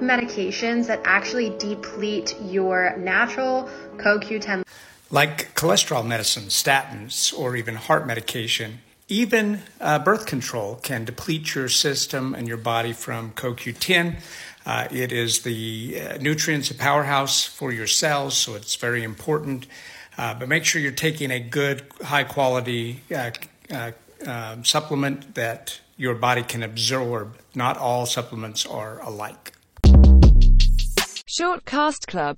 medications that actually deplete your natural CoQ10. Like cholesterol medicine, statins, or even heart medication, even uh, birth control can deplete your system and your body from CoQ10. Uh, it is the uh, nutrients, a powerhouse for your cells, so it's very important. Uh, but make sure you're taking a good, high quality uh, uh, um, supplement that your body can absorb. Not all supplements are alike. Short Cast Club